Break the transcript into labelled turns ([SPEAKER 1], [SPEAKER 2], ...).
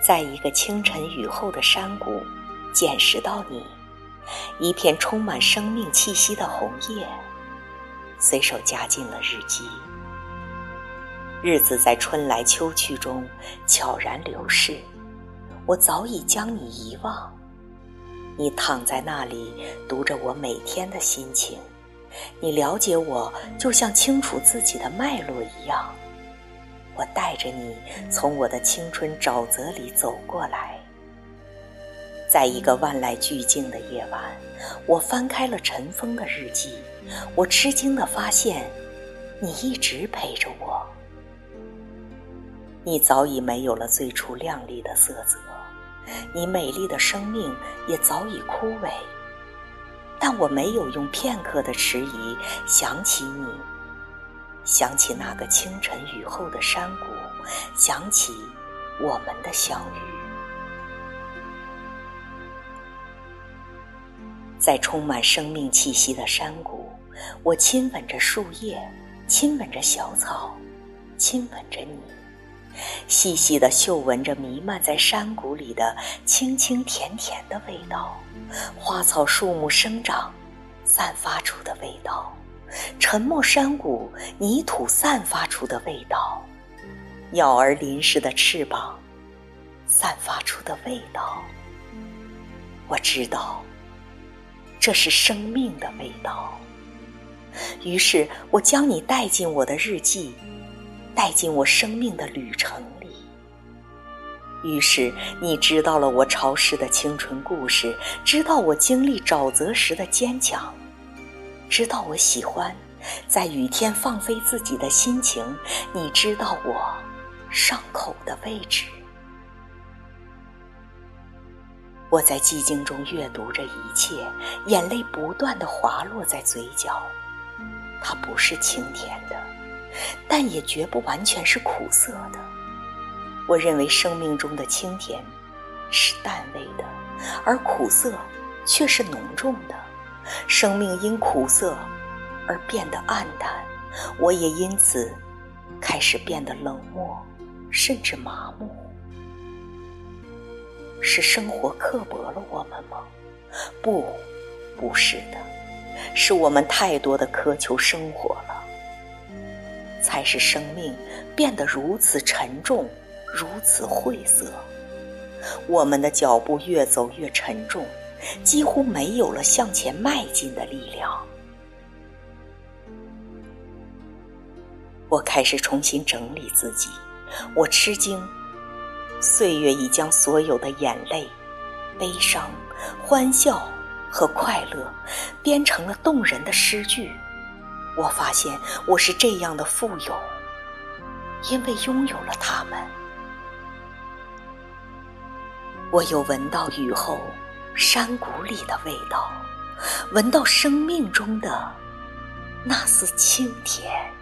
[SPEAKER 1] 在一个清晨雨后的山谷，捡拾到你一片充满生命气息的红叶，随手夹进了日记。日子在春来秋去中悄然流逝，我早已将你遗忘。你躺在那里，读着我每天的心情，你了解我，就像清楚自己的脉络一样。我带着你从我的青春沼泽里走过来，在一个万籁俱静的夜晚，我翻开了尘封的日记，我吃惊地发现，你一直陪着我。你早已没有了最初亮丽的色泽，你美丽的生命也早已枯萎，但我没有用片刻的迟疑想起你。想起那个清晨雨后的山谷，想起我们的相遇，在充满生命气息的山谷，我亲吻着树叶，亲吻着小草，亲吻着你，细细的嗅闻着弥漫在山谷里的清清甜甜的味道，花草树木生长散发出的味道。沉默山谷泥土散发出的味道，鸟儿淋湿的翅膀散发出的味道。我知道，这是生命的味道。于是我将你带进我的日记，带进我生命的旅程里。于是你知道了我潮湿的青春故事，知道我经历沼泽时的坚强。知道我喜欢在雨天放飞自己的心情，你知道我伤口的位置。我在寂静中阅读着一切，眼泪不断的滑落在嘴角。它不是清甜的，但也绝不完全是苦涩的。我认为生命中的清甜是淡味的，而苦涩却是浓重的。生命因苦涩而变得暗淡，我也因此开始变得冷漠，甚至麻木。是生活刻薄了我们吗？不，不是的，是我们太多的苛求生活了，才使生命变得如此沉重，如此晦涩。我们的脚步越走越沉重。几乎没有了向前迈进的力量。我开始重新整理自己，我吃惊，岁月已将所有的眼泪、悲伤、欢笑和快乐编成了动人的诗句。我发现我是这样的富有，因为拥有了他们。我又闻到雨后。山谷里的味道，闻到生命中的那丝清甜。